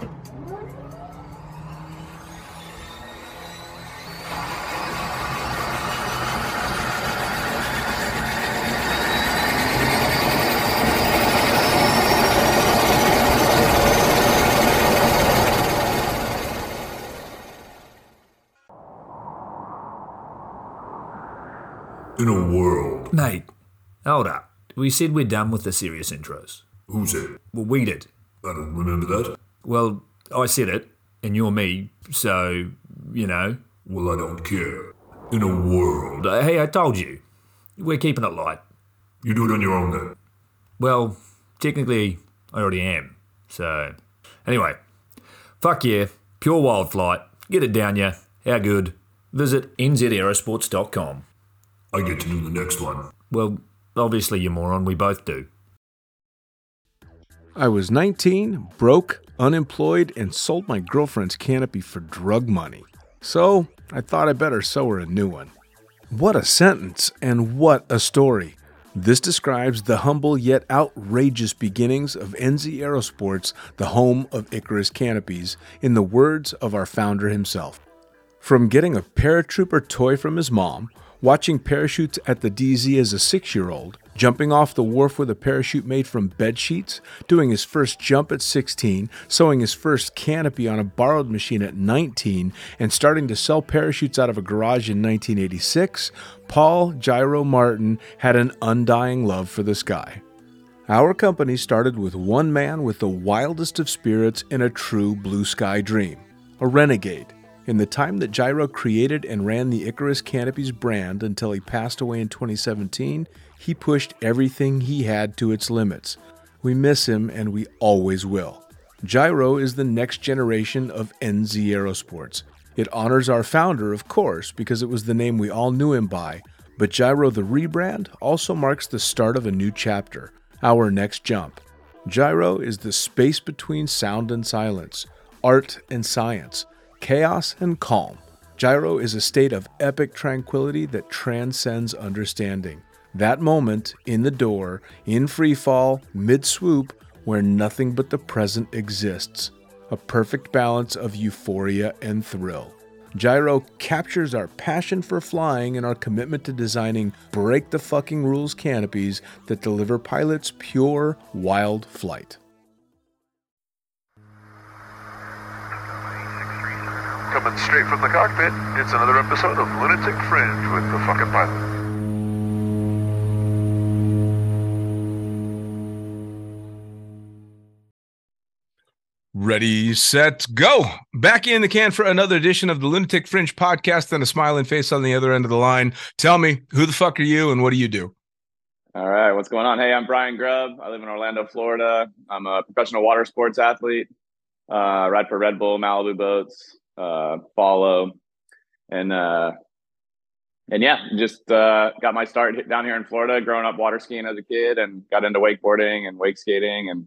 In a world. Mate, hold up. We said we're done with the serious intros. Who said? Well, we did. I don't remember that. Well, I said it, and you're me, so, you know. Well, I don't care. In a world. Uh, Hey, I told you. We're keeping it light. You do it on your own then. Well, technically, I already am. So, anyway, fuck yeah, pure wild flight. Get it down ya. How good? Visit nzaerosports.com. I get to do the next one. Well, obviously, you moron, we both do. I was 19, broke, unemployed, and sold my girlfriend's canopy for drug money. So I thought I better sew her a new one. What a sentence, and what a story. This describes the humble yet outrageous beginnings of NZ Aerosports, the home of Icarus canopies, in the words of our founder himself. From getting a paratrooper toy from his mom, watching parachutes at the DZ as a six year old, jumping off the wharf with a parachute made from bed sheets, doing his first jump at 16, sewing his first canopy on a borrowed machine at 19, and starting to sell parachutes out of a garage in 1986, Paul Gyro Martin had an undying love for the sky. Our company started with one man with the wildest of spirits and a true blue sky dream a renegade. In the time that Gyro created and ran the Icarus Canopies brand until he passed away in 2017, he pushed everything he had to its limits. We miss him and we always will. Gyro is the next generation of NZ Aerosports. It honors our founder, of course, because it was the name we all knew him by, but Gyro the rebrand also marks the start of a new chapter, our next jump. Gyro is the space between sound and silence, art and science, chaos and calm. Gyro is a state of epic tranquility that transcends understanding. That moment in the door, in free fall, mid swoop, where nothing but the present exists. A perfect balance of euphoria and thrill. Gyro captures our passion for flying and our commitment to designing break the fucking rules canopies that deliver pilots pure, wild flight. Coming straight from the cockpit, it's another episode of Lunatic Fringe with the fucking pilot. Ready, set, go. Back in the can for another edition of the Lunatic Fringe podcast and a smiling face on the other end of the line. Tell me, who the fuck are you and what do you do? All right, what's going on? Hey, I'm Brian Grubb. I live in Orlando, Florida. I'm a professional water sports athlete. Uh, ride for Red Bull, Malibu boats, uh, follow, and uh, and yeah, just uh, got my start down here in Florida. Growing up water skiing as a kid, and got into wakeboarding and wake skating. And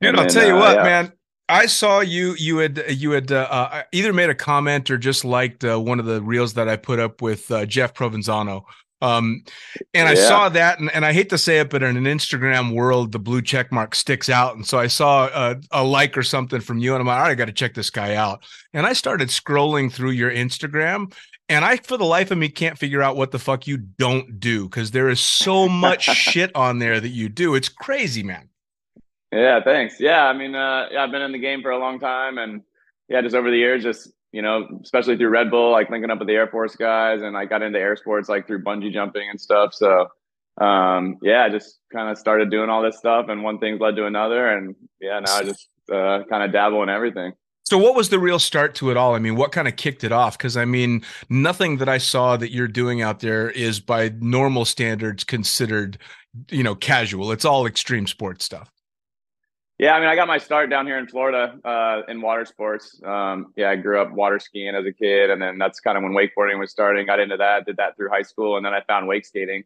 Dude, I'll tell you uh, what, yeah. man. I saw you. You had you had uh, uh, either made a comment or just liked uh, one of the reels that I put up with uh, Jeff Provenzano. Um, and I saw that, and, and I hate to say it, but in an Instagram world, the blue check mark sticks out. And so I saw a, a like or something from you, and I'm like, all right, I got to check this guy out. And I started scrolling through your Instagram, and I, for the life of me, can't figure out what the fuck you don't do because there is so much shit on there that you do. It's crazy, man. Yeah, thanks. Yeah, I mean, uh, yeah, I've been in the game for a long time, and yeah, just over the years, just you know, especially through Red Bull, like linking up with the Air Force guys, and I got into air sports like through bungee jumping and stuff. So, um, yeah, I just kind of started doing all this stuff, and one thing led to another, and yeah, now I just uh, kind of dabble in everything. So, what was the real start to it all? I mean, what kind of kicked it off? Because I mean, nothing that I saw that you're doing out there is by normal standards considered, you know, casual. It's all extreme sports stuff. Yeah, I mean, I got my start down here in Florida uh, in water sports. Um, yeah, I grew up water skiing as a kid, and then that's kind of when wakeboarding was starting. Got into that, did that through high school, and then I found wake skating,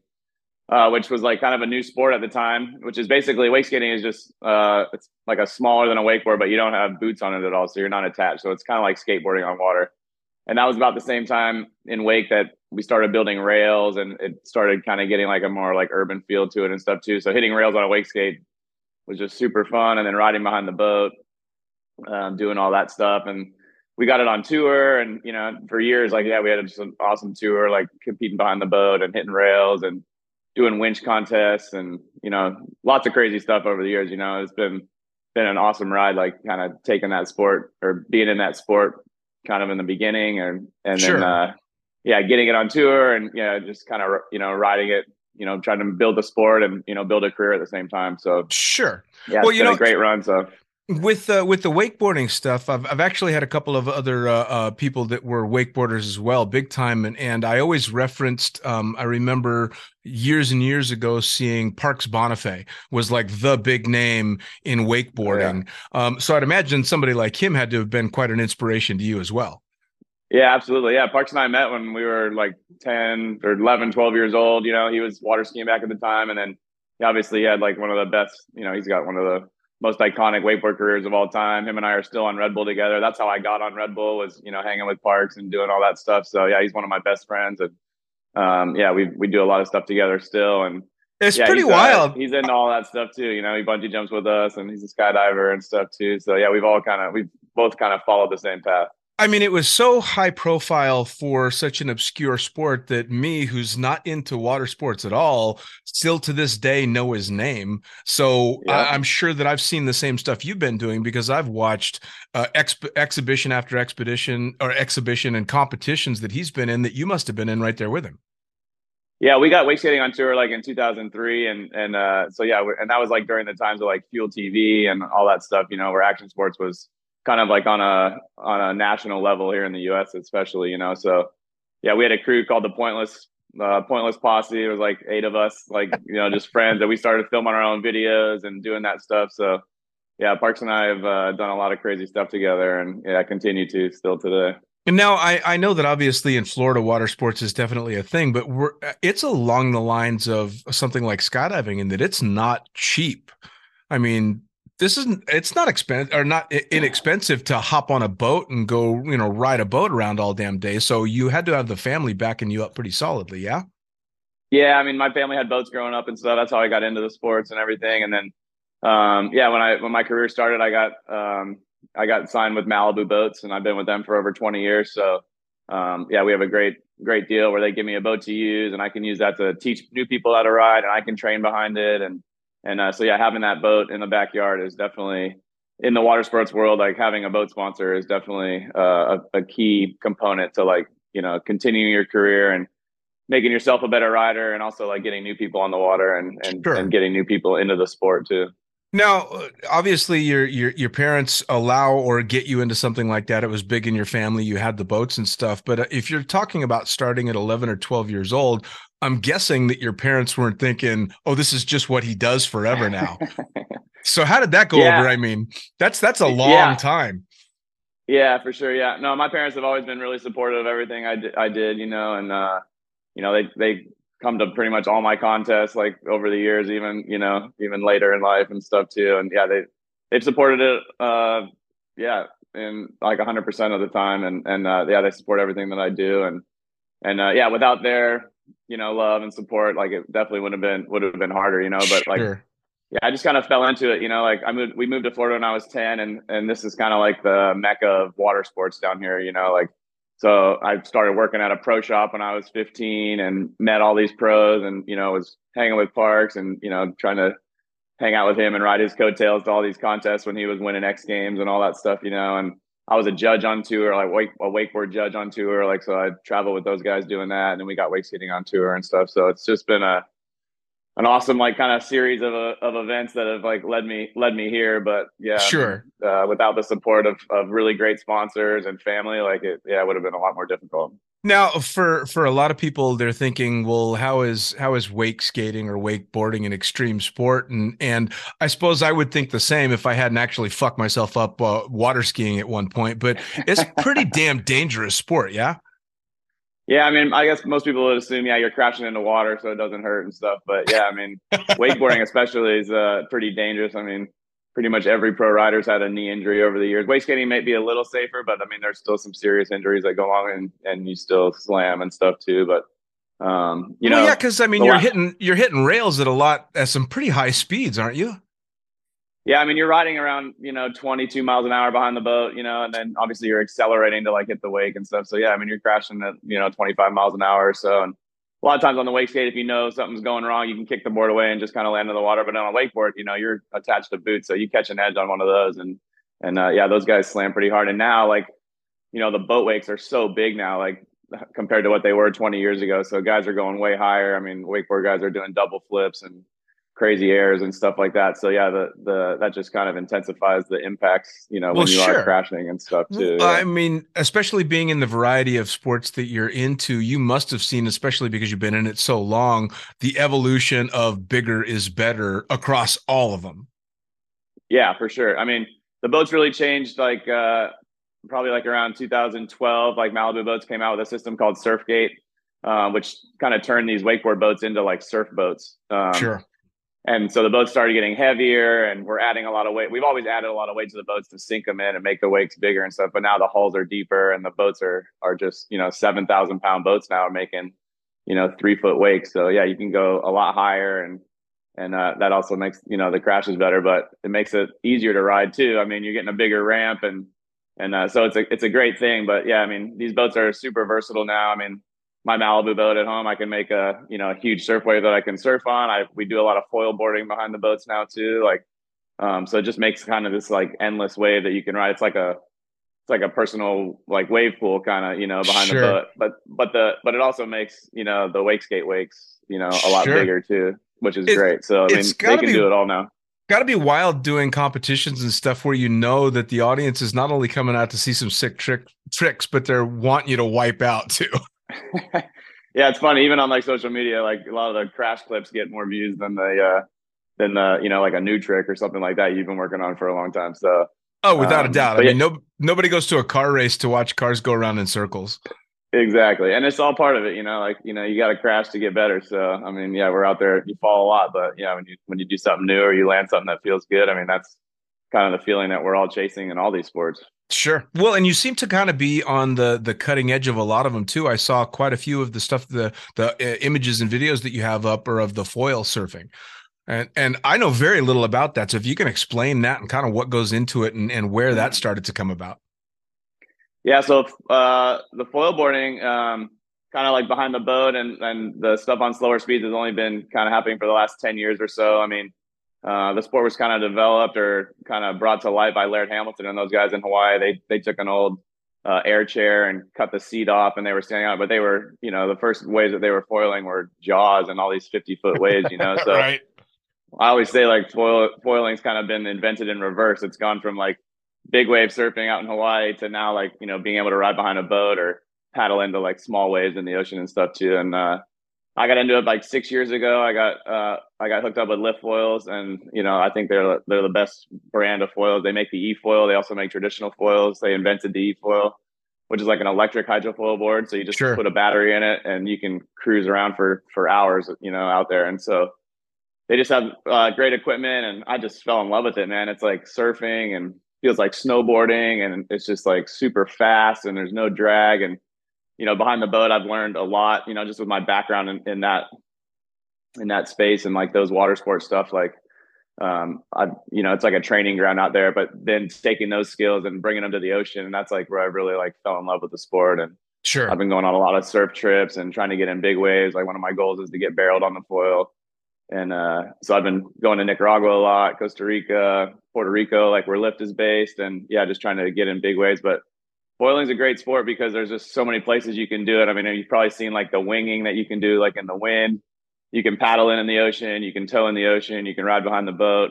uh, which was like kind of a new sport at the time. Which is basically wake skating is just uh, it's like a smaller than a wakeboard, but you don't have boots on it at all, so you're not attached. So it's kind of like skateboarding on water. And that was about the same time in wake that we started building rails, and it started kind of getting like a more like urban feel to it and stuff too. So hitting rails on a wake skate was just super fun. And then riding behind the boat um, doing all that stuff. And we got it on tour. And, you know, for years, like, yeah, we had just an awesome tour, like competing behind the boat and hitting rails and doing winch contests and, you know, lots of crazy stuff over the years. You know, it's been, been an awesome ride, like kind of taking that sport or being in that sport kind of in the beginning and, and Sure. then, uh, yeah, getting it on tour and, you know, just kind of, you know, riding it, you know, trying to build the sport and, you know, build a career at the same time. So, Sure. yeah, Well, it's you been know- a great run. So, With uh, with the wakeboarding stuff, I've I've actually had a couple of other uh, uh, people that were wakeboarders as well, big time, and and I always referenced. Um, I remember years and years ago seeing Parks Bonifay was like the big name in wakeboarding. Um, so I'd imagine somebody like him had to have been quite an inspiration to you as well. Yeah, absolutely. Yeah, Parks and I met when we were like 10 or 11, 12 years old. You know, he was water skiing back at the time. And then he obviously had like one of the best, you know, he's got one of the most iconic wakeboard careers of all time. Him and I are still on Red Bull together. That's how I got on Red Bull was, you know, hanging with Parks and doing all that stuff. So yeah, he's one of my best friends. And um, yeah, we, we do a lot of stuff together still. And It's yeah, pretty he's, uh, wild. he's into all that stuff too. You know, he bungee jumps with us and he's a skydiver and stuff too. So yeah, we've all kind of, we've both kind of followed the same path. I mean, it was so high profile for such an obscure sport that me, who's not into water sports at all, still to this day know his name. So Yeah. I, I'm sure that I've seen the same stuff you've been doing because I've watched uh, exp- exhibition after expedition or exhibition and competitions that he's been in that you must have been in right there with him. Yeah, we got wake skating on tour like in 2003, and and uh, so yeah, and that was like during the times of like Fuel TV and all that stuff, you know, where action sports was kind of like on a on a national level here in the U.S. especially, you know. So yeah, we had a crew called the Pointless uh, Pointless Posse. It was like eight of us, like you know, just friends that we started filming our own videos and doing that stuff. So yeah, Parks and I have uh, done a lot of crazy stuff together, and yeah, continue to still today. And now I, I know that obviously in Florida, water sports is definitely a thing, but we're, it's along the lines of something like skydiving in that it's not cheap. I mean, this isn't, it's not expensive or not inexpensive to hop on a boat and go, you know, ride a boat around all damn day. So you had to have the family backing you up pretty solidly. Yeah. Yeah, I mean, my family had boats growing up and stuff. That's how I got into the sports and everything. And then, um, yeah, when I when my career started, I got um, I got signed with Malibu Boats, and I've been with them for over 20 years. So, um, yeah, we have a great great deal where they give me a boat to use, and I can use that to teach new people how to ride, and I can train behind it. And and uh, so, yeah, having that boat in the backyard is definitely in the water sports world. Like having a boat sponsor is definitely uh, a, a key component to like you know continuing your career and making yourself a better rider and also like getting new people on the water and and, Sure. and getting new people into the sport too Now, uh, obviously, your your your parents allow or get you into something like that. It was big in your family. You had the boats and stuff. But uh, if you're talking about starting at 11 or 12 years old, I'm guessing that your parents weren't thinking, "Oh, this is just what he does forever now." so how did that go Yeah. over? I mean, that's that's a long Yeah. time. yeah for sure yeah no my parents have always been really supportive of everything i did i did you know and uh you know they they come to pretty much all my contests like over the years even you know even later in life and stuff too and yeah they they've supported it uh yeah in like 100% of the time and and uh yeah they support everything that i do and and uh yeah without their you know love and support like it definitely would have been would have been harder you know but like Sure. yeah, I just kind of fell into it. You know, like I moved, we moved to Florida when I was 10 and, and this is kind of like the mecca of water sports down here, you know, like, so I started working at a pro shop when I was 15 and met all these pros and, you know, was hanging with Parks and, you know, trying to hang out with him and ride his coattails to all these contests when he was winning X games and all that stuff, you know, and I was a judge on tour, like wake, a wakeboard judge on tour. Like, so I traveled with those guys doing that. And then we got wake skating on tour and stuff. So it's just been a, an awesome like kind of series of uh, of events that have like led me led me here but yeah Sure. uh, without the support of of really great sponsors and family like it yeah it would have been a lot more difficult Now, for for a lot of people, they're thinking, well, how is how is wake skating or wakeboarding an extreme sport? And and I suppose I would think the same if I hadn't actually fucked myself up uh, water skiing at one point. But it's pretty damn dangerous sport, yeah. yeah i mean i guess most people would assume yeah you're crashing into water so it doesn't hurt and stuff but yeah i mean wakeboarding especially is uh pretty dangerous i mean pretty much every pro rider's had a knee injury over the years wake skating may be a little safer but i mean there's still some serious injuries that go along and and you still slam and stuff too but um you well, know yeah, because I mean, you're hitting you're hitting rails at a lot at some pretty high speeds, aren't you? Yeah, I mean, you're riding around, you know, 22 miles an hour behind the boat, you know, and then obviously you're accelerating to like hit the wake and stuff. So yeah, I mean, you're crashing at you know 25 miles an hour or so, and a lot of times on the wake skate, if you know something's going wrong, you can kick the board away and just kind of land in the water. But on a wakeboard, you know, you're attached to boots, so you catch an edge on one of those, and and uh, yeah, those guys slam pretty hard. And now, like, you know, the boat wakes are so big now, like compared to what they were 20 years ago. So guys are going way higher. I mean, wakeboard guys are doing double flips and crazy airs and stuff like that. So yeah, the the that just kind of intensifies the impacts, you know, Well, when you sure. are crashing and stuff too. Well, I mean, especially being in the variety of sports that you're into, you must have seen, especially because you've been in it so long, the evolution of bigger is better across all of them. Yeah, for sure. I mean, the boats really changed like uh probably like around 2012 like Malibu boats came out with a system called Surfgate uh, which kind of turned these wakeboard boats into like surf boats. Um, Sure. And so the boats started getting heavier, and we're adding a lot of weight. We've always added a lot of weight to the boats to sink them in and make the wakes bigger and stuff. But now the hulls are deeper, and the boats are are just you know seven thousand pound boats now are making you know three foot wakes. So yeah, you can go a lot higher, and and uh, that also makes you know the crashes better, but it makes it easier to ride too. I mean, you're getting a bigger ramp, and and uh, so it's a it's a great thing. But yeah, I mean, these boats are super versatile now. I mean, my Malibu boat at home, I can make a you know a huge surf wave that I can surf on. I we do a lot of foil boarding behind the boats now too. Like, um, so it just makes kind of this like endless wave that you can ride. It's like a it's like a personal like wave pool kind of you know behind Sure. the boat. But but the but it also makes you know the wake skate wakes you know a lot Sure. bigger too, which is It- great. So I mean they can be- do it all now. Got to be wild doing competitions and stuff where you know that the audience is not only coming out to see some sick trick tricks, but they're wanting you to wipe out too. yeah, it's funny. Even on like social media, like a lot of the crash clips get more views than the uh than the you know like a new trick or something like that you've been working on for a long time. So Oh, without a Um, doubt. I mean, no nobody goes to a car race to watch cars go around in circles. exactly, and it's all part of it. You know, like you know you got to crash to get better. So I mean, yeah, we're out there. You fall a lot, but yeah, when you when you do something new or you land something that feels good, I mean that's kind of the feeling that we're all chasing in all these sports. Sure. Well, and you seem to kind of be on the the cutting edge of a lot of them too. I saw quite a few of the stuff, the the uh, images and videos that you have up are of the foil surfing, and and I know very little about that. So if you can explain that and kind of what goes into it and and where that started to come about. Yeah, so uh, the foil boarding, um, kind of like behind the boat, and and the stuff on slower speeds has only been kind of happening for the last ten years or so. I mean, uh, the sport was kind of developed or kind of brought to light by Laird Hamilton and those guys in Hawaii. They they took an old uh, air chair and cut the seat off, and they were standing on. it. But they were, you know, the first waves that they were foiling were jaws and all these fifty foot waves. You know, so right. I always say like foil foiling's kind of been invented in reverse. It's gone from like big wave surfing out in Hawaii to now like you know being able to ride behind a boat or paddle into like small waves in the ocean and stuff too. And uh, I got into it like six years ago. I got uh, I got hooked up with Lift Foils, and you know I think they're they're the best brand of foils. They make the E foil. They also make traditional foils. They invented the E foil, which is like an electric hydrofoil board. So you just Sure. put a battery in it, and you can cruise around for for hours, you know, out there. And so they just have uh, great equipment, and I just fell in love with it, man. It's like surfing and feels like snowboarding, and it's just like super fast, and there's no drag. And you know, behind the boat, I've learned a lot. You know, just with my background in, in that in that space and like those water sports stuff, like um, I, you know, it's like a training ground out there. But then taking those skills and bringing them to the ocean, and that's like where I really like fell in love with the sport and Sure. I've been going on a lot of surf trips and trying to get in big waves. Like one of my goals is to get barreled on the foil. And uh, so I've been going to Nicaragua a lot, Costa Rica, Puerto Rico, like where Lift is based. And yeah, just trying to get in big waves. But foiling's a great sport because there's just so many places you can do it. I mean, you've probably seen like the winging that you can do like in the wind. You can paddle in in the ocean, you can tow in the ocean, you can ride behind the boat.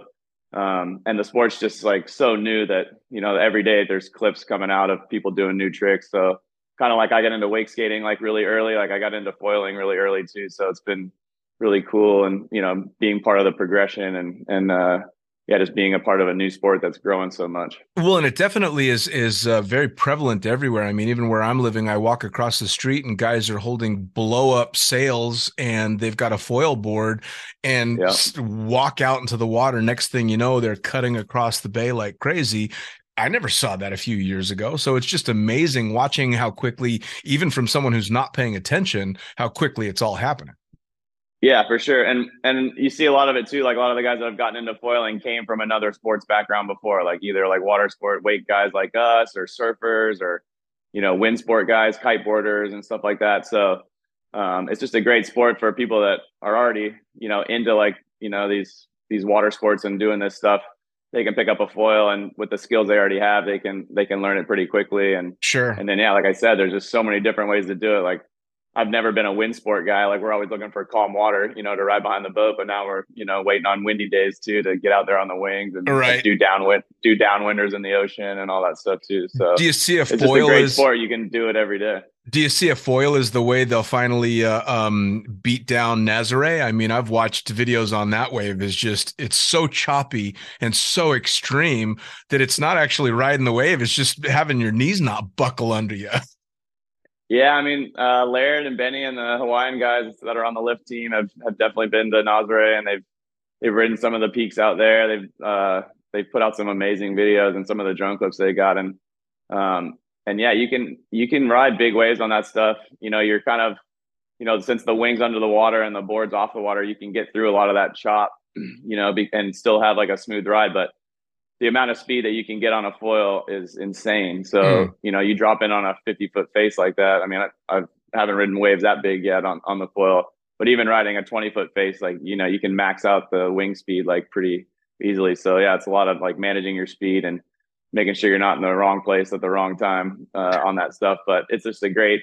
Um, and the sport's just like so new that, you know, every day there's clips coming out of people doing new tricks. So kind of like I got into wake skating like really early. Like I got into foiling really early too. So it's been really cool and you know being part of the progression and and uh, yeah, just being a part of a new sport that's growing so much. Well, and it definitely is is uh, very prevalent everywhere. I mean, even where I'm living, I walk across the street and guys are holding blow up sails and they've got a foil board and Yeah. walk out into the water. Next thing you know, they're cutting across the bay like crazy. I never saw that a few years ago. So it's just amazing watching how quickly, even from someone who's not paying attention, how quickly it's all happening. Yeah, for sure. And and you see a lot of it too. Like a lot of the guys that have gotten into foiling came from another sports background before, like either like water sport wake guys like us or surfers or you know, wind sport guys, kiteboarders and stuff like that. So um, it's just a great sport for people that are already, you know, into like, you know, these these water sports and doing this stuff. They can pick up a foil and with the skills they already have, they can they can learn it pretty quickly. And Sure. and then yeah, like I said, there's just so many different ways to do it. Like I've never been a wind sport guy. Like we're always looking for calm water, you know, to ride behind the boat. But now we're, you know, waiting on windy days too to get out there on the wings and like, do downwind, do downwinders in the ocean and all that stuff too. So Do you see a it's just a foil great as sport. You can do it every day. Do you see a foil as the way they'll finally uh, um, beat down Nazare? I mean, I've watched videos on that wave. Is just it's so choppy and so extreme that it's not actually riding the wave. It's just having your knees not buckle under you. Yeah, I mean, uh, Laird and Benny and the Hawaiian guys that are on the lift team have, have definitely been to Nazare and they've they've ridden some of the peaks out there. They've uh, they've put out some amazing videos and some of the drone clips they got and um, and yeah, you can you can ride big waves on that stuff. You know, you're kind of you know since the wings under the water and the boards off the water, you can get through a lot of that chop. You know, be, and still have like a smooth ride, but the amount of speed that you can get on a foil is insane. So, Mm. you know, you drop in on a 50 foot face like that. I mean, I, I haven't ridden waves that big yet on, on the foil, but even riding a 20 foot face, like, you know, you can max out the wing speed like pretty easily. So, yeah, it's a lot of like managing your speed and making sure you're not in the wrong place at the wrong time uh, on that stuff. But it's just a great,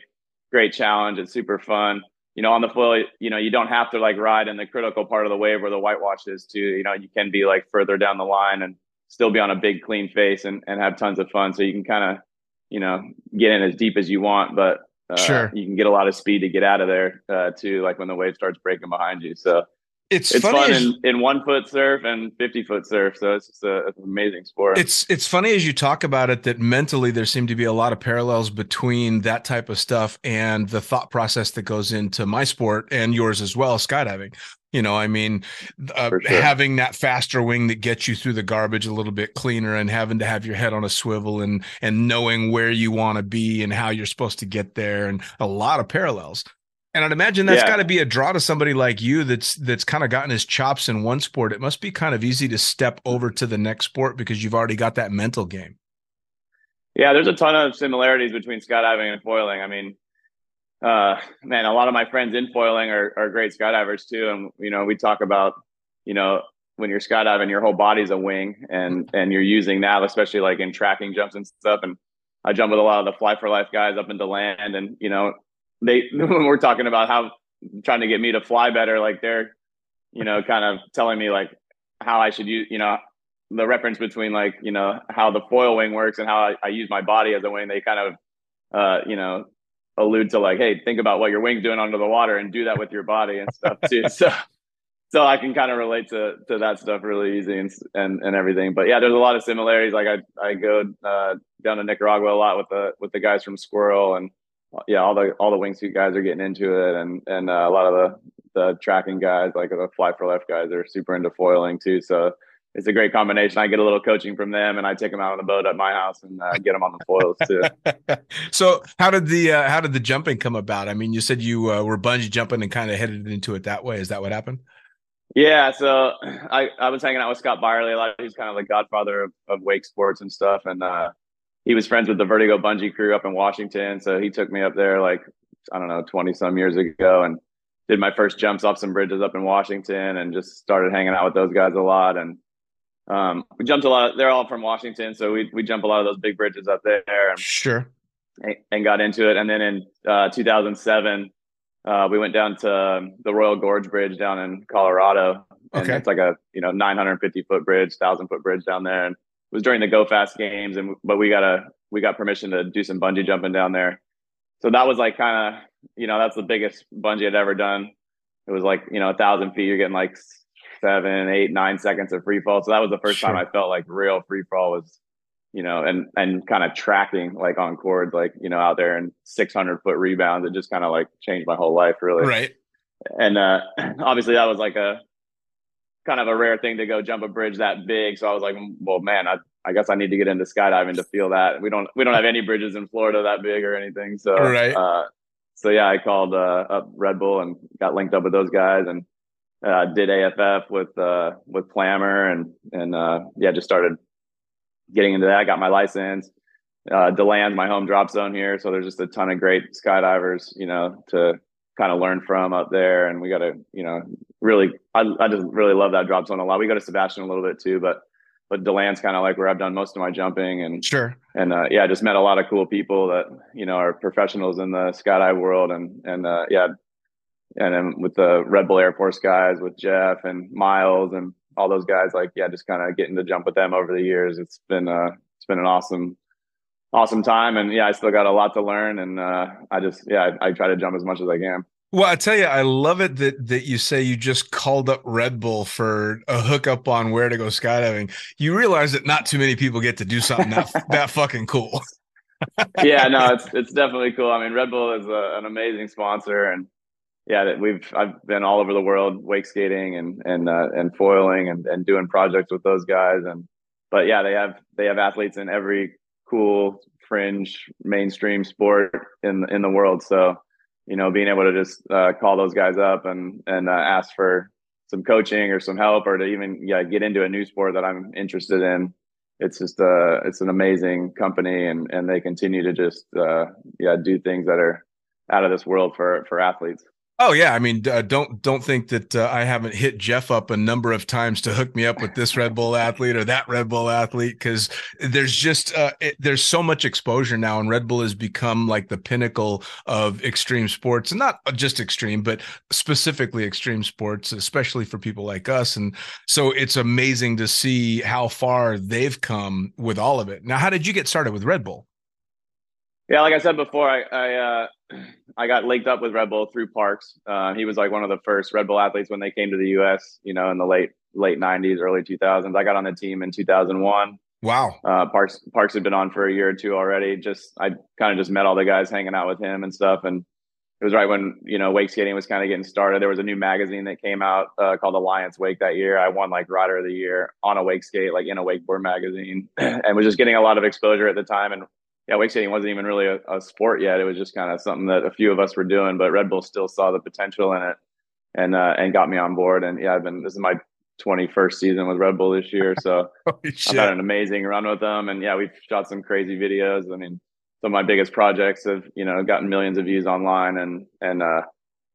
great challenge. It's super fun. You know, on the foil, you know, you don't have to like ride in the critical part of the wave where the whitewash is too. You know, you can be like further down the line and still be on a big clean face and, and have tons of fun. So you can kind of, you know, get in as deep as you want, but uh, Sure. you can get a lot of speed to get out of there uh, too, like when the wave starts breaking behind you. So It's, it's fun in, in one foot surf and 50 foot surf. So it's just a, it's an amazing sport. It's it's funny as you talk about it that mentally there seem to be a lot of parallels between that type of stuff and the thought process that goes into my sport and yours as well, skydiving. You know, I mean, uh, sure. having that faster wing that gets you through the garbage a little bit cleaner, and having to have your head on a swivel and and knowing where you want to be and how you're supposed to get there, and a lot of parallels. And I'd imagine that's Yeah. got to be a draw to somebody like you that's that's kind of gotten his chops in one sport. It must be kind of easy to step over to the next sport because you've already got that mental game. Yeah, there's a ton of similarities between skydiving and foiling. I mean, uh, man, a lot of my friends in foiling are, are great skydivers too. And, you know, we talk about, you know, when you're skydiving, your whole body's a wing and, and you're using that, especially like in tracking jumps and stuff. And I jump with a lot of the fly for life guys up in Deland and, you know, they, when we're talking about how trying to get me to fly better, like they're, you know, kind of telling me like how I should use, you know, the reference between like you know how the foil wing works and how I, I use my body as a wing they kind of uh you know allude to like hey think about what your wing's doing under the water and do that with your body and stuff too. So so i can kind of relate to to that stuff really easy and and, and everything. But yeah there's a lot of similarities. Like i i go uh down to nicaragua a lot with the with the guys from squirrel and yeah all the all the wingsuit guys are getting into it. And and uh, a lot of the the tracking guys like the fly for life guys are super into foiling too. So it's a great combination. I get a little coaching from them, and I take them out on the boat at my house and uh, get them on the foils too. so how did the uh, how did the jumping come about? I mean, you said you uh, were bungee jumping and kind of headed into it that way. Is that what happened? yeah, so I, I was hanging out with Scott Byerly a lot. He's kind of the godfather of, of wake sports and stuff, and uh, he was friends with the Vertigo bungee crew up in Washington. So he took me up there like I don't know twenty some years ago, and did my first jumps off some bridges up in Washington, and just started hanging out with those guys a lot. And um, we jumped a lot. they're all from Washington, so we we jump a lot of those big bridges up there. And Sure. and- and got into it. And then in uh, 2007, uh, we went down to the Royal Gorge Bridge down in Colorado. And Okay. it's like a you know 950 foot bridge, thousand foot bridge down there. And it was during the Go Fast games, and but we got a we got permission to do some bungee jumping down there. So that was like kind of you know that's the biggest bungee I'd ever done. It was like you know a thousand feet. You're getting like seven, eight, nine seconds of free fall. So that was the first time I felt like real free fall was you know, and and kind of tracking like on cords, like you know, out there and 600 foot rebounds. It just kind of like changed my whole life, really. Right. And uh, obviously, that was like a kind of a rare thing to go jump a bridge that big. So I was like, well, man, I I guess I need to get into skydiving to feel that. We don't we don't have any bridges in Florida that big or anything. So Right. uh, so yeah, I called uh, up Red Bull and got linked up with those guys and uh, did AFF with uh, with Clamor and and uh, yeah, just started getting into that. Got my license. Uh, Deland, my home drop zone here, so there's just a ton of great skydivers, you know, to kind of learn from up there. And we got to, you know, really, I, I just really love that drop zone a lot. We go to Sebastian a little bit too, but but Deland's kind of like where I've done most of my jumping and Sure. and uh, yeah, just met a lot of cool people that you know are professionals in the skydive world, and and uh, yeah, and then with the Red Bull Air Force guys, with Jeff and Miles and all those guys, like yeah, just kind of getting to jump with them over the years. It's been uh, it's been an awesome awesome time, and yeah, I still got a lot to learn, and uh, I just yeah, I, I try to jump as much as I can. Well, I tell you, I love it that that you say you just called up Red Bull for a hookup on where to go skydiving. You realize that not too many people get to do something that that fucking cool. yeah, no, it's it's definitely cool. I mean, Red Bull is a, an amazing sponsor, and yeah, that we've I've been all over the world wake skating and and uh, and foiling and and doing projects with those guys, and but yeah, they have they have athletes in every cool fringe mainstream sport in in the world. So you know, being able to just uh, call those guys up and and uh, ask for some coaching or some help, or to even yeah get into a new sport that I'm interested in. It's just uh it's an amazing company, and and they continue to just uh, yeah do things that are out of this world for for athletes. Oh yeah, I mean, uh, don't don't think that uh, I haven't hit Jeff up a number of times to hook me up with this Red Bull athlete or that Red Bull athlete because there's just uh, it, there's so much exposure now, and Red Bull has become like the pinnacle of extreme sports, and not just extreme, but specifically extreme sports, especially for people like us. And so it's amazing to see how far they've come with all of it. Now, how did you get started with Red Bull? Yeah, like I said before, I I, uh, I got linked up with Red Bull through Parks. Uh, he was like one of the first Red Bull athletes when they came to the U.S. You know, in the late late '90s, early 2000s. I got on the team in 2001. Wow. Uh, Parks Parks had been on for a year or two already. Just I kind of just met all the guys hanging out with him and stuff, and it was right when you know wake skating was kind of getting started. There was a new magazine that came out uh, called Alliance Wake that year. I won like Rider of the Year on a wake skate, like in a wakeboard magazine, and was just getting a lot of exposure at the time. And yeah, wake skating wasn't even really a, a sport yet. It was just kind of something that a few of us were doing, but Red Bull still saw the potential in it and uh, and got me on board. And yeah, I've been this is my 21st season with Red Bull this year, so I've had an amazing run with them. And yeah, we've shot some crazy videos. I mean, some of my biggest projects have you know gotten millions of views online, and and uh,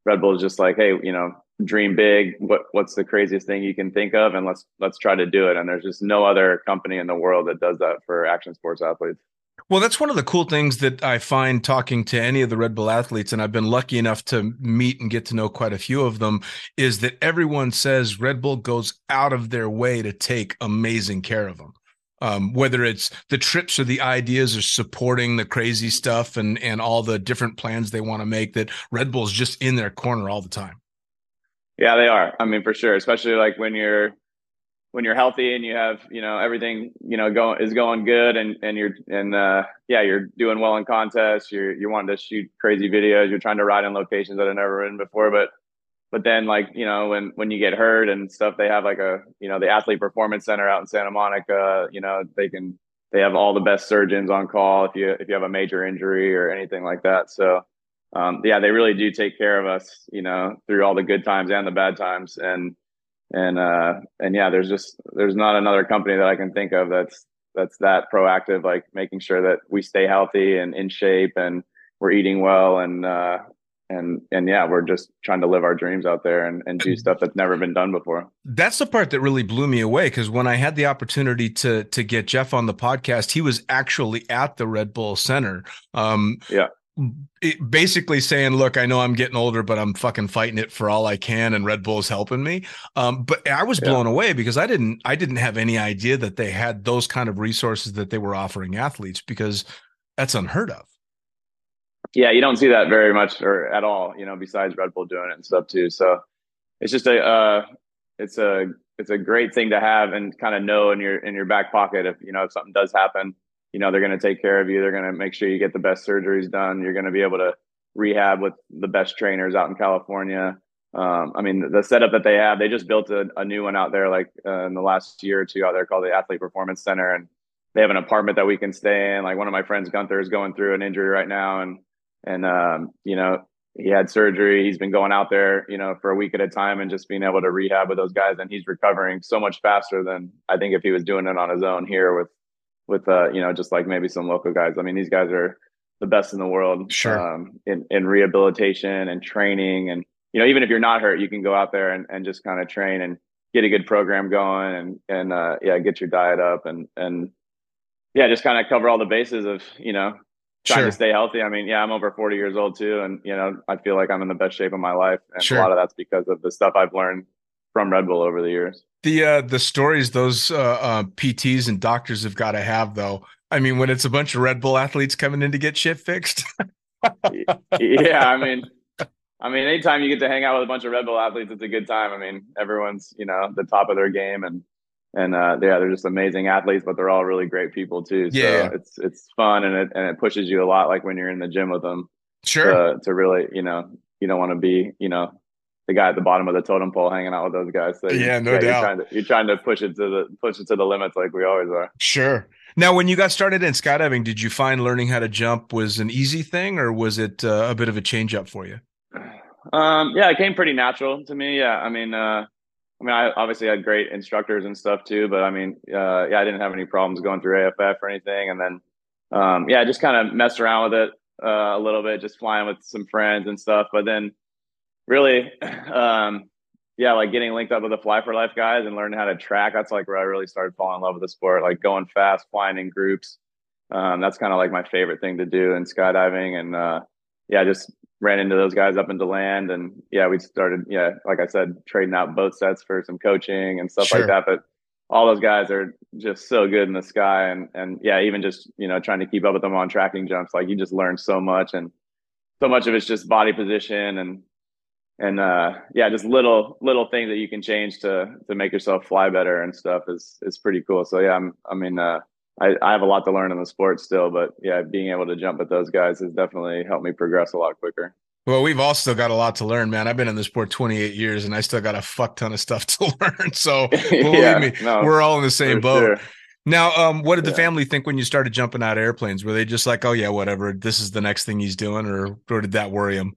Red Bull is just like, hey, you know, dream big. What what's the craziest thing you can think of, and let's let's try to do it. And there's just no other company in the world that does that for action sports athletes. Well, that's one of the cool things that I find talking to any of the Red Bull athletes, and I've been lucky enough to meet and get to know quite a few of them, is that everyone says Red Bull goes out of their way to take amazing care of them. Um, whether it's the trips or the ideas or supporting the crazy stuff and and all the different plans they want to make, that Red Bull's just in their corner all the time. Yeah, they are. I mean, for sure, especially like when you're when you're healthy and you have you know everything you know going is going good and and you're and uh yeah you're doing well in contests you're you wanting to shoot crazy videos you're trying to ride in locations that I've never been before but but then like you know when when you get hurt and stuff they have like a you know the athlete performance center out in Santa Monica you know they can they have all the best surgeons on call if you if you have a major injury or anything like that. So um yeah they really do take care of us you know through all the good times and the bad times. And and uh and yeah there's just there's not another company that i can think of that's that's that proactive like making sure that we stay healthy and in shape and we're eating well and uh and and yeah we're just trying to live our dreams out there and, and do stuff that's never been done before. That's the part that really blew me away because when i had the opportunity to to get jeff on the podcast he was actually at the red bull center. Um yeah basically saying, "Look, I know I'm getting older, but I'm fucking fighting it for all I can, and Red Bull's helping me." Um, but I was blown yeah. away because I didn't, I didn't have any idea that they had those kind of resources that they were offering athletes because that's unheard of. Yeah, you don't see that very much or at all, you know, besides Red Bull doing it and stuff too. So it's just a, uh, it's a, it's a great thing to have and kind of know in your in your back pocket if you know if something does happen you know they're going to take care of you. They're going to make sure you get the best surgeries done. You're going to be able to rehab with the best trainers out in california. Um, i mean the setup that they have they just built a, a new one out there like uh, in the last year or two out there called the athlete performance center. And they have an apartment that we can stay in. Like one of my friends gunther is going through an injury right now. And and um, you know he had surgery. He's been going out there, you know, for a week at a time and just being able to rehab with those guys. And he's recovering so much faster than I think if he was doing it on his own here with, with, uh, you know, just like maybe some local guys. I mean, these guys are the best in the world Sure. um, in, in rehabilitation and training. And, you know, even if you're not hurt, you can go out there and, and just kind of train and get a good program going and, and, uh, yeah, get your diet up and, and, yeah, just kind of cover all the bases of, you know, trying Sure. to stay healthy. I mean, yeah, I'm over 40 years old too, and you know, I feel like I'm in the best shape of my life, and Sure. a lot of that's because of the stuff I've learned from Red Bull over the years. The uh the stories those uh, uh PTs and doctors have got to have though. I mean, when it's a bunch of Red Bull athletes coming in to get shit fixed. yeah, I mean, I mean, anytime you get to hang out with a bunch of Red Bull athletes, it's a good time. I mean, everyone's you know the top of their game, and and uh, yeah, they're just amazing athletes, but they're all really great people too. So Yeah. it's it's fun and it and it pushes you a lot, like when you're in the gym with them. sure. to, to really, you know, you don't want to be, you know, the guy at the bottom of the totem pole hanging out with those guys. So Yeah, no You're doubt. trying, to, you're trying to push it to the push it to the limits like we always are. Sure. Now, when you got started in skydiving, did you find learning how to jump was an easy thing, or was it uh, a bit of a change up for you? Um, yeah, it came pretty natural to me. Yeah, I mean, uh, I mean, I obviously had great instructors and stuff too, but I mean, uh, yeah, I didn't have any problems going through AFF or anything. And then, um, yeah, I just kind of messed around with it uh, a little bit, just flying with some friends and stuff. But then, really, um, yeah, like getting linked up with the Fly for Life guys and learning how to track. That's like where I really started falling in love with the sport. Like going fast, flying in groups. Um, that's kind of like my favorite thing to do in skydiving. And uh, yeah, just ran into those guys up in Deland and yeah we started yeah like i said trading out boat sets for some coaching and stuff Sure. like that but all those guys are just so good in the sky and and yeah even just you know trying to keep up with them on tracking jumps like you just learn so much and so much of it's just body position and and uh yeah just little little things that you can change to to make yourself fly better and stuff is is pretty cool so yeah i'm i mean uh I, I have a lot to learn in the sport still, but yeah, being able to jump with those guys has definitely helped me progress a lot quicker. Well, we've all still got a lot to learn, man. I've been in the sport 28 years and I still got a fuck ton of stuff to learn. So believe Yeah, me, no, we're all in the same boat. sure. Now, um, what did the Yeah. family think when you started jumping out of airplanes? Were they just like, oh, yeah, whatever, this is the next thing he's doing, or, or did that worry him?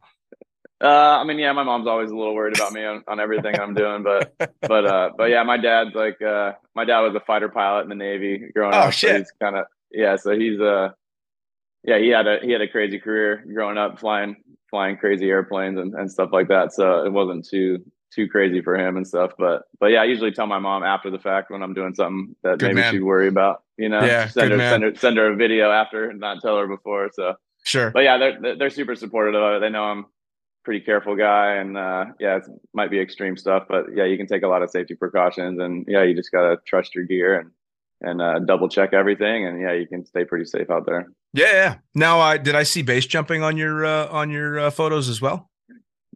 Uh, I mean, yeah, my mom's always a little worried about me on, on everything I'm doing, but but uh, but yeah, my dad's like, uh, my dad was a fighter pilot in the Navy growing Oh, up. shit. So he's kind of yeah, so he's uh, yeah, he had a he had a crazy career growing up flying flying crazy airplanes and, and stuff like that. So it wasn't too too crazy for him and stuff. But but yeah, I usually tell my mom after the fact when I'm doing something that Good maybe man. she'd worry about. You know, Yeah, send her, man. send her send her a video after, and not tell her before. So Sure. but yeah, they're they're- super supportive of it. They know I'm pretty careful guy, and uh, yeah, it might be extreme stuff, but yeah, you can take a lot of safety precautions, and yeah, you just gotta trust your gear and and uh, double check everything, and yeah, you can stay pretty safe out there. Yeah, yeah. Now, i did I see base jumping on your uh, on your uh, photos as well?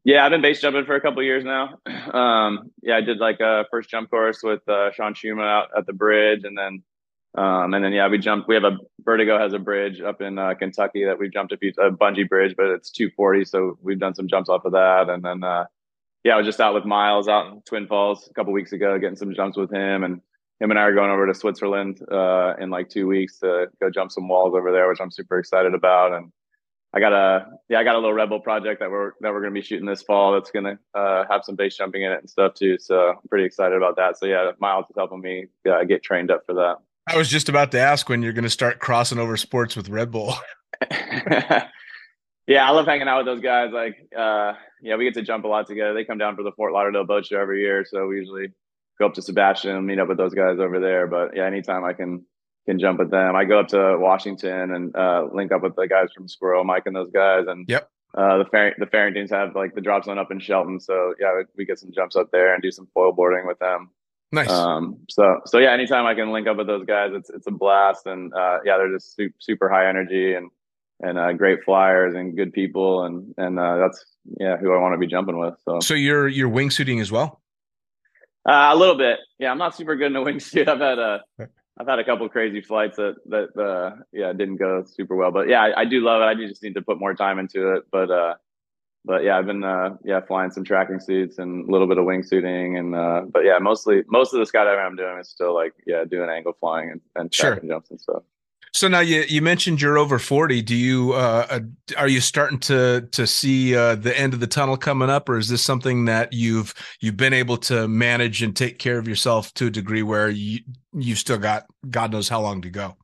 Yeah, I've been base jumping for a couple years now. Um, yeah, I did like a first jump course with uh, Sean Chuma out at the bridge, and then um, and then yeah, we jumped. We have a Vertigo has a bridge up in uh, Kentucky that we've jumped a few a bungee bridge, but it's 240, so we've done some jumps off of that. And then uh, yeah, I was just out with Miles out in Twin Falls a couple weeks ago, getting some jumps with him, and him and I are going over to Switzerland uh, in like two weeks to go jump some walls over there, which I'm super excited about. And I got a yeah, I got a little Red Bull project that we're that we're gonna be shooting this fall. That's gonna uh, have some base jumping in it and stuff too. So I'm pretty excited about that. So yeah, Miles is helping me uh, get trained up for that. I was just about to ask when you're going to start crossing over sports with Red Bull. yeah, I love hanging out with those guys. Like, uh, yeah, we get to jump a lot together. They come down for the Fort Lauderdale boat show every year, so we usually go up to Sebastian and meet up with those guys over there. But yeah, anytime I can can jump with them, I go up to Washington and uh, link up with the guys from Squirrel, Mike, and those guys. And Yep. uh, the Far- the Farringtons have like the drop zone up in Shelton, so yeah, we, we get some jumps up there and do some foil boarding with them. Nice. Um, so so yeah, anytime I can link up with those guys, it's it's a blast, and uh, yeah, they're just super, super high energy and and uh, great flyers and good people, and and uh, that's yeah who I want to be jumping with. So so you're you're wingsuiting as well. uh, a little bit, yeah. I'm not super good in a wingsuit. I've had a I've had a couple crazy flights that that uh, yeah didn't go super well, but yeah, I, I do love it. I do just need to put more time into it, but. uh but yeah, I've been uh, yeah flying some tracking suits and a little bit of wingsuiting and uh, but yeah, mostly most of the skydiving I'm doing is still like yeah doing angle flying and, and Sure. tracking jumps and stuff. So now you you mentioned you're over 40. Do you uh, uh, are you starting to to see uh, the end of the tunnel coming up, or is this something that you've you've been able to manage and take care of yourself to a degree where you you've still got God knows how long to go?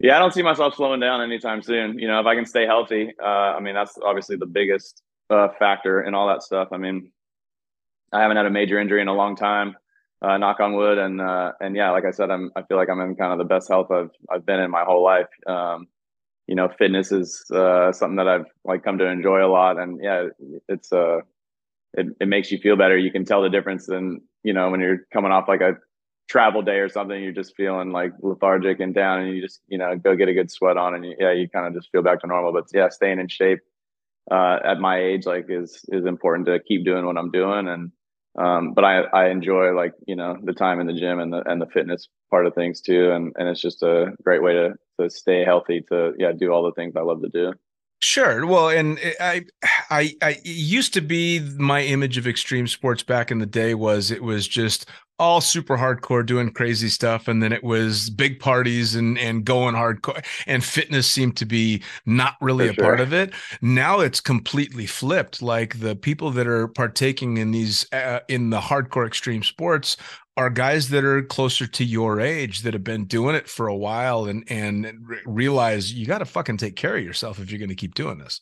Yeah, I don't see myself slowing down anytime soon. You know, if I can stay healthy, uh, I mean that's obviously the biggest uh, factor in all that stuff. I mean, I haven't had a major injury in a long time uh, knock on wood. And uh, and yeah, like I said, I'm I feel like I'm in kind of the best health I've I've been in my whole life. Um, you know, fitness is uh, something that I've like come to enjoy a lot, and yeah, it's uh, it it makes you feel better. You can tell the difference in you know when you're coming off like a travel day or something, you're just feeling like lethargic and down, and you just you know go get a good sweat on, and you, yeah, you kind of just feel back to normal. But yeah, staying in shape uh, at my age like is is important to keep doing what I'm doing and um, but I, I enjoy like you know the time in the gym and the and the fitness part of things too and and it's just a great way to to stay healthy to yeah do all the things I love to do. Sure. Well, and I, I, I used to be my image of extreme sports back in the day was it was just all super hardcore doing crazy stuff and then it was big parties and and going hardcore and fitness seemed to be not really For a sure. part of it. Now it's completely flipped. Like the people that are partaking in these uh, in the hardcore extreme sports are guys that are closer to your age that have been doing it for a while and and realize you got to fucking take care of yourself if you're going to keep doing this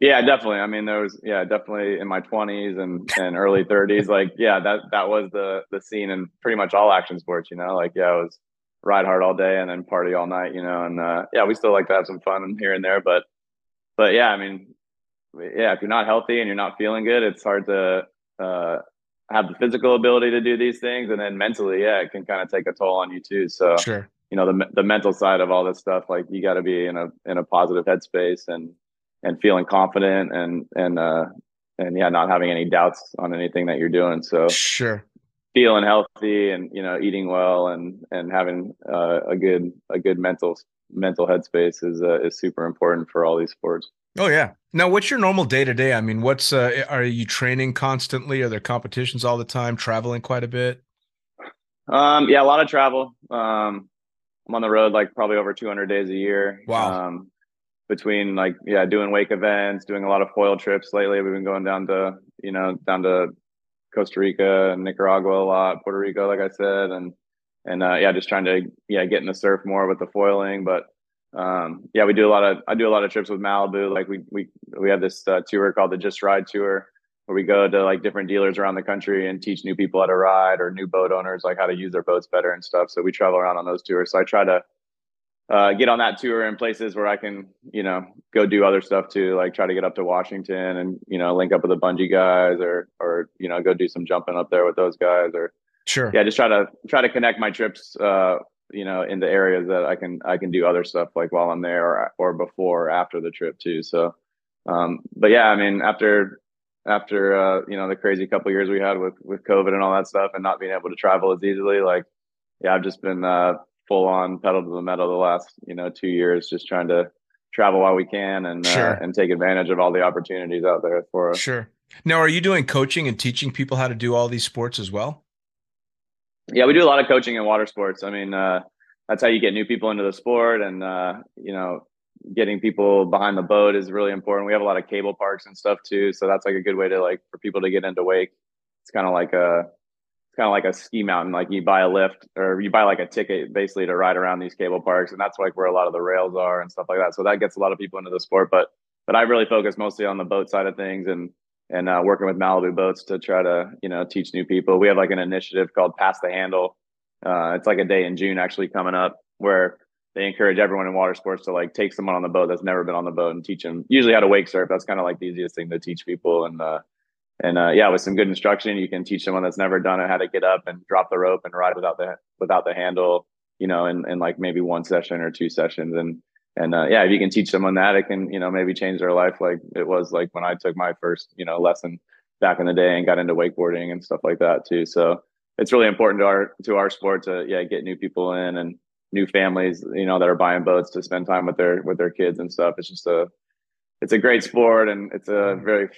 yeah, definitely. I mean, there was yeah, definitely in my twenties and, and early thirties. Like, yeah, that that was the the scene in pretty much all action sports. You know, like yeah, it was ride hard all day and then party all night. You know, and uh, yeah, we still like to have some fun here and there, but but yeah, I mean, yeah, if you're not healthy and you're not feeling good, it's hard to uh, have the physical ability to do these things, and then mentally, yeah, it can kind of take a toll on you too. So sure. You know the the mental side of all this stuff, like you got to be in a in a positive headspace and and feeling confident and and uh and yeah, not having any doubts on anything that you're doing. So sure, feeling healthy and you know eating well and and having uh, a good a good mental mental headspace is uh, is super important for all these sports. Oh yeah. Now, what's your normal day to day? I mean, what's uh, are you training constantly? Are there competitions all the time? Traveling quite a bit? Um, yeah, a lot of travel. Um, I'm on the road like probably over 200 days a year. Wow. Um, between like yeah doing wake events doing a lot of foil trips lately. We've been going down to you know down to costa rica and nicaragua a lot puerto rico like i said and and uh, yeah just trying to yeah get in the surf more with the foiling. But um, yeah we do a lot of i do a lot of trips with malibu. Like we we we have this uh, tour called the just ride tour where we go to like different dealers around the country and teach new people how to ride or new boat owners like how to use their boats better and stuff. So we travel around on those tours. So i try to uh, get on that tour in places where I can, you know, go do other stuff too, like try to get up to Washington and you know link up with the bungee guys, or or you know go do some jumping up there with those guys, or sure, yeah, just try to try to connect my trips, uh, you know, in the areas that I can I can do other stuff like while I'm there or or before or after the trip too. So, um, but yeah, I mean after after uh, you know the crazy couple years we had with with COVID and all that stuff, and not being able to travel as easily, like yeah, I've just been uh, full on pedal to the metal the last you know two years, just trying to travel while we can and uh, sure. uh, and take advantage of all the opportunities out there for us. Sure. Now, are you doing coaching and teaching people how to do all these sports as well? Yeah, we do a lot of coaching in water sports. I mean, uh, that's how you get new people into the sport, and uh, you know, getting people behind the boat is really important. We have a lot of cable parks and stuff too, so that's like a good way to like for people to get into wake. It's kind of like a kind of like a ski mountain. Like you buy a lift or you buy like a ticket basically to ride around these cable parks, and that's like where a lot of the rails are and stuff like that. So that gets a lot of people into the sport. But but I really focus mostly on the boat side of things and and uh, working with Malibu boats to try to you know teach new people. We have like an initiative called Pass the Handle. Uh, it's like a day in June actually coming up where they encourage everyone in water sports to like take someone on the boat that's never been on the boat and teach them usually how to wake surf. That's kind of like the easiest thing to teach people and uh, and uh, yeah, with some good instruction, you can teach someone that's never done it how to get up and drop the rope and ride without the without the handle, you know, in, in like maybe one session or two sessions. And and uh, yeah, if you can teach someone that, it can you know maybe change their life like it was like when I took my first you know lesson back in the day and got into wakeboarding and stuff like that too. So it's really important to our to our sport to yeah get new people in and new families you know that are buying boats to spend time with their with their kids and stuff. It's just a it's a great sport and it's a very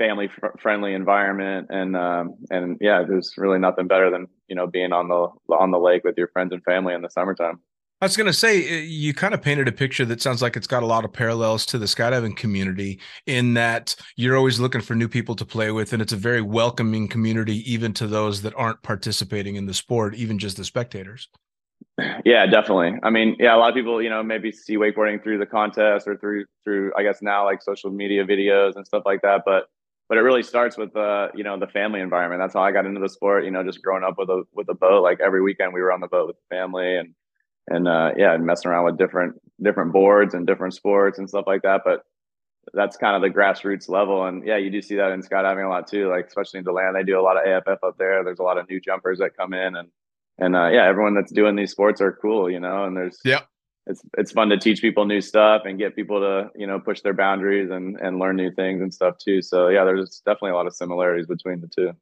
family fr- friendly environment and um, and yeah there's really nothing better than you know being on the on the lake with your friends and family in the summertime I was going to say, uh, you kind of painted a picture that sounds like it's got a lot of parallels to the skydiving community in that you're always looking for new people to play with. And it's a very welcoming community, even to those that aren't participating in the sport, even just the spectators. Yeah, definitely. I mean, yeah, a lot of people, you know, maybe see wakeboarding through the contest or through, through, I guess now like social media videos and stuff like that. But, but it really starts with, uh, you know, the family environment. That's how I got into the sport, you know, just growing up with a, with a boat, like every weekend we were on the boat with the family and, and uh, yeah, messing around with different different boards and different sports and stuff like that. But that's kind of the grassroots level, and yeah, you do see that in skydiving a lot too. Like especially in DeLand, they do a lot of AFF up there. There's a lot of new jumpers that come in, and and uh, yeah, everyone that's doing these sports are cool, you know. And there's yeah, it's it's fun to teach people new stuff and get people to you know push their boundaries and and learn new things and stuff too. So yeah, there's definitely a lot of similarities between the two.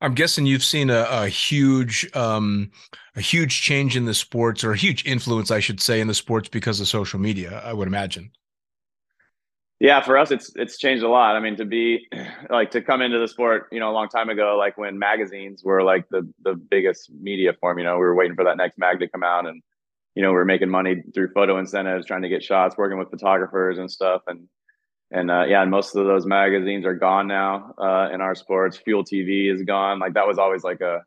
I'm guessing you've seen a, a huge, um, a huge change in the sports, or a huge influence, I should say, in the sports because of social media. I would imagine. Yeah, for us, it's it's changed a lot. I mean, to be like to come into the sport, you know, a long time ago, like when magazines were like the the biggest media form. You know, we were waiting for that next mag to come out, and you know, we are making money through photo incentives, trying to get shots, working with photographers and stuff, and and uh, yeah, and most of those magazines are gone now uh, in our sports. Fuel TV is gone. Like that was always like a,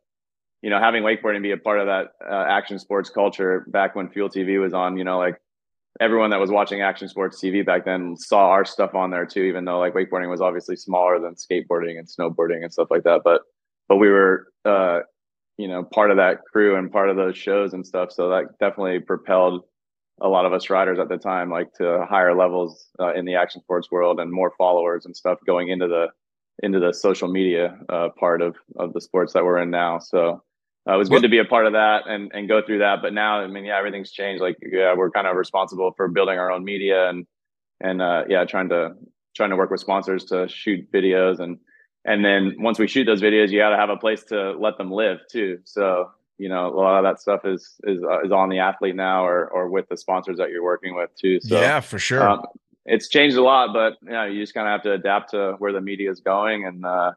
you know, having wakeboarding be a part of that uh, action sports culture back when Fuel TV was on. You know, like everyone that was watching action sports TV back then saw our stuff on there too. Even though like wakeboarding was obviously smaller than skateboarding and snowboarding and stuff like that, but but we were, uh, you know, part of that crew and part of those shows and stuff. So that definitely propelled a lot of us riders at the time like to higher levels uh, in the action sports world and more followers and stuff going into the into the social media uh, part of of the sports that we're in now. So uh, it was good to be a part of that and and go through that. But now i mean yeah everything's changed. Like yeah we're kind of responsible for building our own media and and uh, yeah trying to trying to work with sponsors to shoot videos and and then once we shoot those videos you got to have a place to let them live too. So you know a lot of that stuff is is uh, is on the athlete now or or with the sponsors that you're working with too. So yeah for sure. um, it's changed a lot but you know you just kind of have to adapt to where the media is going and uh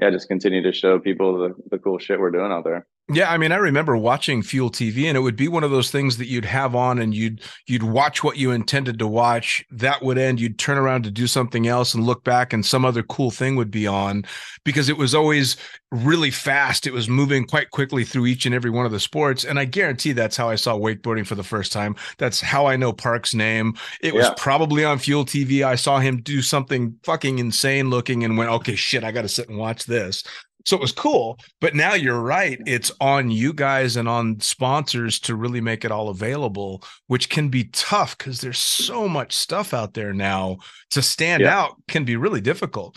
yeah just continue to show people the, the cool shit we're doing out there yeah, I mean, I remember watching Fuel TV, and it would be one of those things that you'd have on, and you'd you'd watch what you intended to watch. That would end. You'd turn around to do something else, and look back, and some other cool thing would be on, because it was always really fast. It was moving quite quickly through each and every one of the sports, and I guarantee that's how I saw wakeboarding for the first time. That's how I know Park's name. It was probably on Fuel TV. I saw him do something fucking insane looking, and went, "Okay, shit, I got to sit and watch this." So it was cool but now you're right it's on you guys and on sponsors to really make it all available which can be tough because there's so much stuff out there now to stand yeah. out can be really difficult.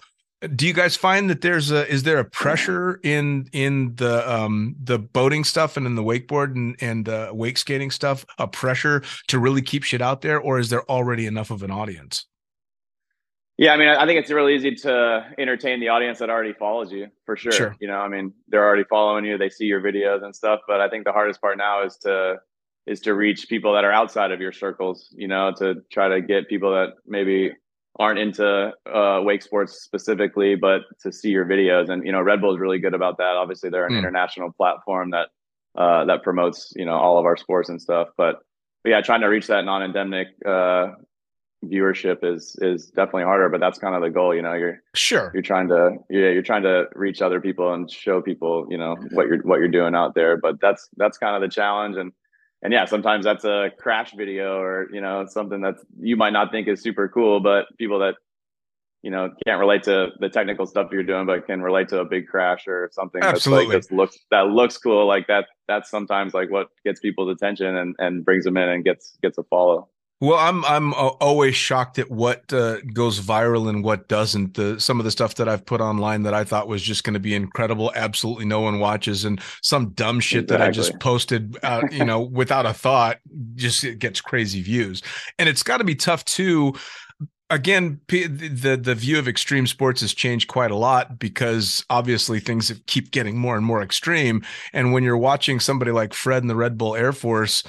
Do you guys find that there's a is there a pressure in in the um the boating stuff and in the wakeboard and and uh, wake skating stuff a pressure to really keep shit out there or is there already enough of an audience yeah, I mean, I think it's really easy to entertain the audience that already follows you for sure. sure. You know, I mean, they're already following you, they see your videos and stuff. But I think the hardest part now is to is to reach people that are outside of your circles. You know, to try to get people that maybe aren't into uh, wake sports specifically, but to see your videos. And you know, Red Bull is really good about that. Obviously, they're an mm. international platform that uh, that promotes you know all of our sports and stuff. But, but yeah, trying to reach that non-endemic uh, viewership is is definitely harder but that's kind of the goal you know you're sure. you're trying to yeah you're trying to reach other people and show people you know what you're what you're doing out there but that's that's kind of the challenge. And and yeah sometimes that's a crash video or you know something that you might not think is super cool but people that you know can't relate to the technical stuff you're doing but can relate to a big crash or something Absolutely. that's like looks that looks cool like that that's sometimes like what gets people's attention and and brings them in and gets gets a follow well, I'm I'm always shocked at what uh, goes viral and what doesn't. The some of the stuff that I've put online that I thought was just going to be incredible, absolutely no one watches, and some dumb shit exactly. that I just posted, uh, you know, without a thought, just it gets crazy views, and it's got to be tough too. Again, the the view of extreme sports has changed quite a lot because obviously things keep getting more and more extreme. And when you're watching somebody like Fred in the Red Bull Air Force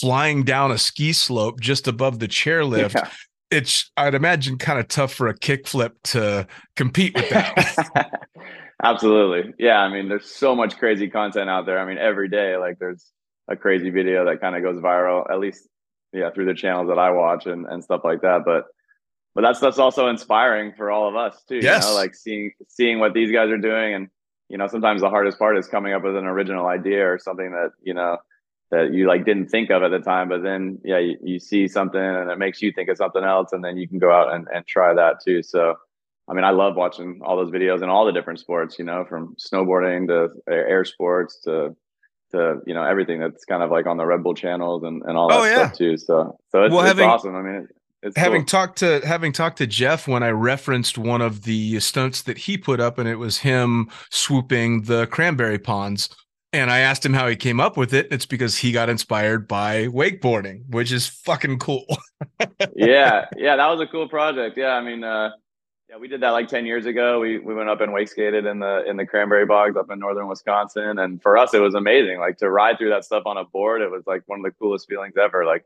flying down a ski slope just above the chairlift. Yeah. It's I'd imagine kind of tough for a kickflip to compete with that. Absolutely. Yeah. I mean, there's so much crazy content out there. I mean, every day, like there's a crazy video that kind of goes viral, at least yeah, through the channels that I watch and, and stuff like that. But but that's that's also inspiring for all of us too. Yes. You know, like seeing seeing what these guys are doing and you know, sometimes the hardest part is coming up with an original idea or something that, you know, that you like didn't think of at the time, but then yeah, you, you see something and it makes you think of something else and then you can go out and, and try that too. So I mean, I love watching all those videos and all the different sports, you know, from snowboarding to air sports to to you know everything that's kind of like on the Red Bull channels and, and all that Oh, yeah. stuff too. So so it's, Well, it's having- awesome. I mean, it, it's having cool. talked to having talked to Jeff when I referenced one of the stunts that he put up, and it was him swooping the cranberry ponds. And I asked him how he came up with it. It's because he got inspired by wakeboarding, which is fucking cool. yeah, yeah, that was a cool project. Yeah, I mean, uh, yeah, we did that like ten years ago. We we went up and wake skated in the in the cranberry bogs up in northern Wisconsin, and for us, it was amazing. Like to ride through that stuff on a board, it was like one of the coolest feelings ever. Like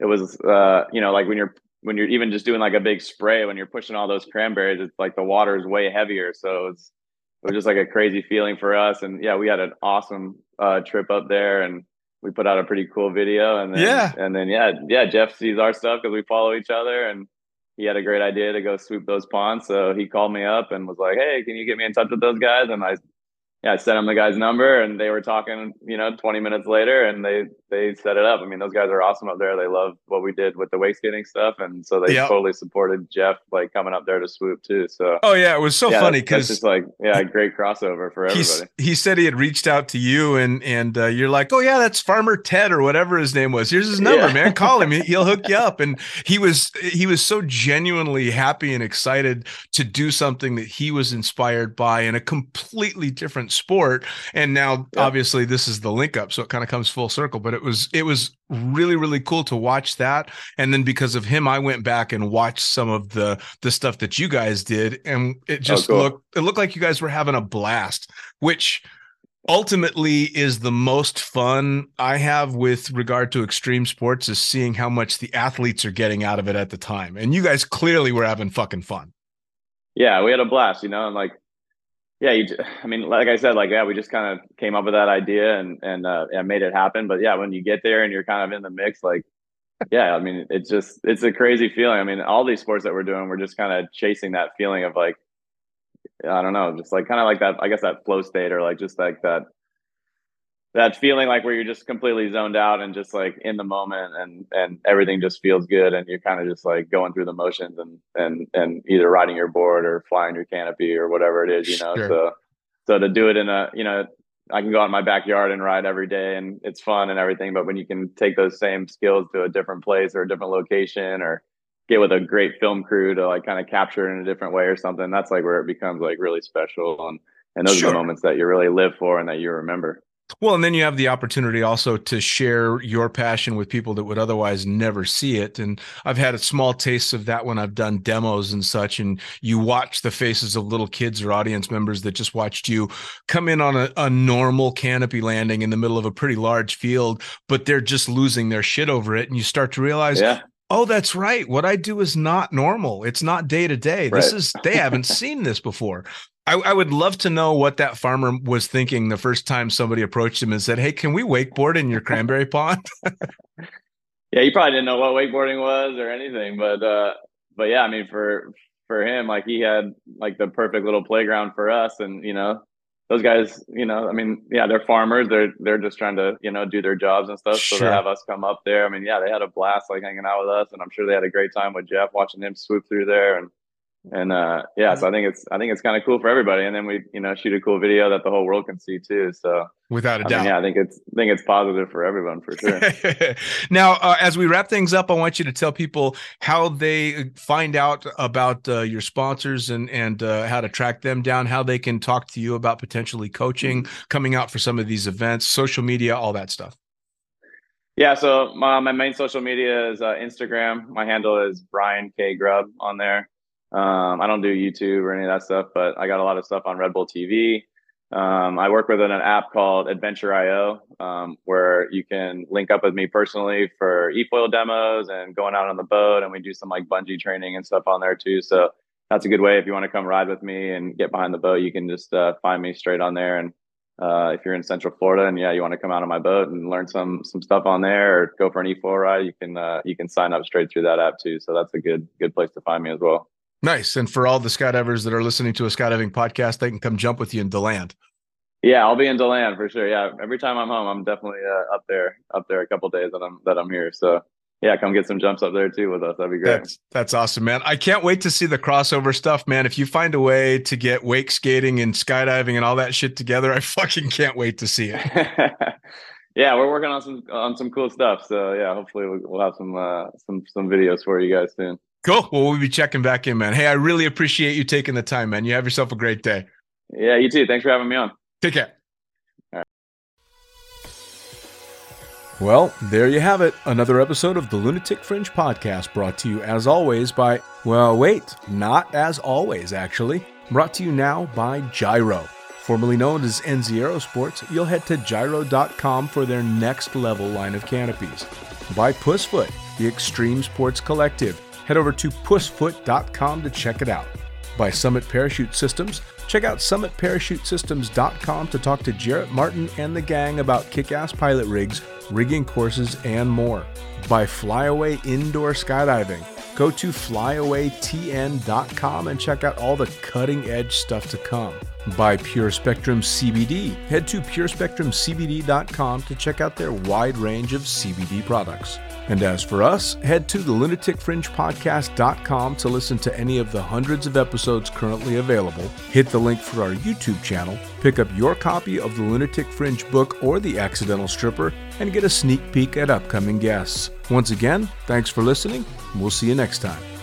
it was, uh, you know, like when you're when you're even just doing like a big spray when you're pushing all those cranberries, it's like the water is way heavier, so it's it was just like a crazy feeling for us. And yeah, we had an awesome uh, trip up there, and we put out a pretty cool video. And then, Yeah. and then yeah, yeah, Jeff sees our stuff because we follow each other, and he had a great idea to go sweep those ponds. So he called me up and was like, "Hey, can you get me in touch with those guys?" And I, yeah, I sent him the guy's number, and they were talking, you know, 20 minutes later, and they they set it up. I mean, those guys are awesome up there. They love what we did with the wake skating stuff, and so they Yep. totally supported Jeff like coming up there to swoop too. So Oh yeah, it was so yeah, funny that's- because just like yeah, great crossover for everybody. he said he had reached out to you and and uh, you're like, oh yeah, that's Farmer Ted or whatever his name was. Here's his number, Yeah. man. Call him. He- He'll hook you up. And he was he was so genuinely happy and excited to do something that he was inspired by in a completely different sport. And now, Yeah. obviously, this is the link up, so it kind of comes full circle. But it was it was really really cool to watch that. And then because of him, I went back and watched some of the the stuff that you guys did, and it oh, just cool. looked it looked like you guys were having a blast, which ultimately is the most fun I have with regard to extreme sports is seeing how much the athletes are getting out of it at the time. And you guys clearly were having fucking fun. yeah, we had a blast, you know, and like, yeah, you, I mean, like I said, like, yeah, we just kind of came up with that idea and, and, uh, made it happen. But yeah, when you get there and you're kind of in the mix, like, yeah, I mean, it's just, it's a crazy feeling. I mean, all these sports that we're doing, we're just kind of chasing that feeling of like, I don't know, just like kind of like that, I guess that flow state or like just like that, that feeling like where you're just completely zoned out and just like in the moment and and everything just feels good and you're kind of just like going through the motions and and and either riding your board or flying your canopy or whatever it is you know? Sure. so so to do it in a you know I can go out in my backyard and ride every day and it's fun and everything but when you can take those same skills to a different place or a different location or get with a great film crew to like kind of capture it in a different way or something that's like where it becomes like really special and and those are the moments that you really live for and that you remember Well, and then you have the opportunity also to share your passion with people that would otherwise never see it. And I've had a small taste of that when I've done demos and such. And you watch the faces of little kids or audience members that just watched you come in on a, a normal canopy landing in the middle of a pretty large field, but they're just losing their shit over it. And you start to realize, yeah oh, that's right. What I do is not normal. It's not day to day. This is, they haven't seen this before. I, I would love to know what that farmer was thinking the first time somebody approached him and said, Hey, can we wakeboard in your cranberry pond? yeah, he probably didn't know what wakeboarding was or anything, but uh, but yeah, I mean, for for him, like he had like the perfect little playground for us, and you know, those guys, you know, I mean, yeah, they're farmers, they're they're just trying to you know do their jobs and stuff. So Sure. to have us come up there, I mean, yeah, they had a blast like hanging out with us, and I'm sure they had a great time with Jeff watching him swoop through there and. And uh, yeah, so I think it's I think it's kind of cool for everybody, and then we you know shoot a cool video that the whole world can see too. So Without a I doubt. mean, yeah, I think it's I think it's positive for everyone for sure. now, uh, as we wrap things up, I want you to tell people how they find out about uh, your sponsors and and uh, how to track them down, how they can talk to you about potentially coaching, coming out for some of these events, social media, all that stuff. Yeah, so my, my main social media is uh, Instagram. My handle is Brian K Grubb on there. Um, I don't do YouTube or any of that stuff, but I got a lot of stuff on Red Bull TV. Um, I work with an app called Adventure.io, um, where you can link up with me personally for e-foil demos and going out on the boat, and we do some like bungee training and stuff on there too. So that's a good way if you want to come ride with me and get behind the boat. You can just uh, find me straight on there, and uh, if you're in Central Florida and yeah, you want to come out on my boat and learn some some stuff on there, or go for an e-foil ride, you can uh, you can sign up straight through that app too. So that's a good good place to find me as well. Nice. And for all the skydivers that are listening to a skydiving podcast, they can come jump with you in Deland. Yeah, I'll be in Deland for sure. Yeah, every time I'm home, I'm definitely uh, up there, up there a couple days that I'm that I'm here. So yeah, come get some jumps up there too with us. That'd be great. That's that's awesome, man. I can't wait to see the crossover stuff, man. If you find a way to get wake skating and skydiving and all that shit together, I fucking can't wait to see it. yeah, we're working on some on some cool stuff. So yeah, hopefully we'll, we'll have some uh, some some videos for you guys soon. Cool. Well, we'll be checking back in, man. Hey, I really appreciate you taking the time, man. You have yourself a great day. Yeah, you too. Thanks for having me on. Take care. Well, there you have it. Another episode of the Lunatic Fringe podcast brought to you as always by, well, wait, not as always, actually. Brought to you now by JYRO. Formerly known as NZ Aerosports, you'll head to jyro.com for their next level line of canopies. By Pussfoot, the Extreme Sports Collective. Head over to pussfoot.com to check it out. By Summit Parachute Systems, check out summitparachutesystems.com to talk to Jarrett Martin and the gang about kick ass pilot rigs rigging courses, and more. By Flyaway Indoor Skydiving. Go to flyawaytn.com and check out all the cutting edge stuff to come. By Pure Spectrum CBD. Head to purespectrumcbd.com to check out their wide range of CBD products. And as for us, head to the lunaticfringepodcast.com to listen to any of the hundreds of episodes currently available. Hit the link for our YouTube channel, pick up your copy of the Lunatic Fringe book or The Accidental Stripper, and get a sneak peek at upcoming guests. Once again, thanks for listening. We'll see you next time.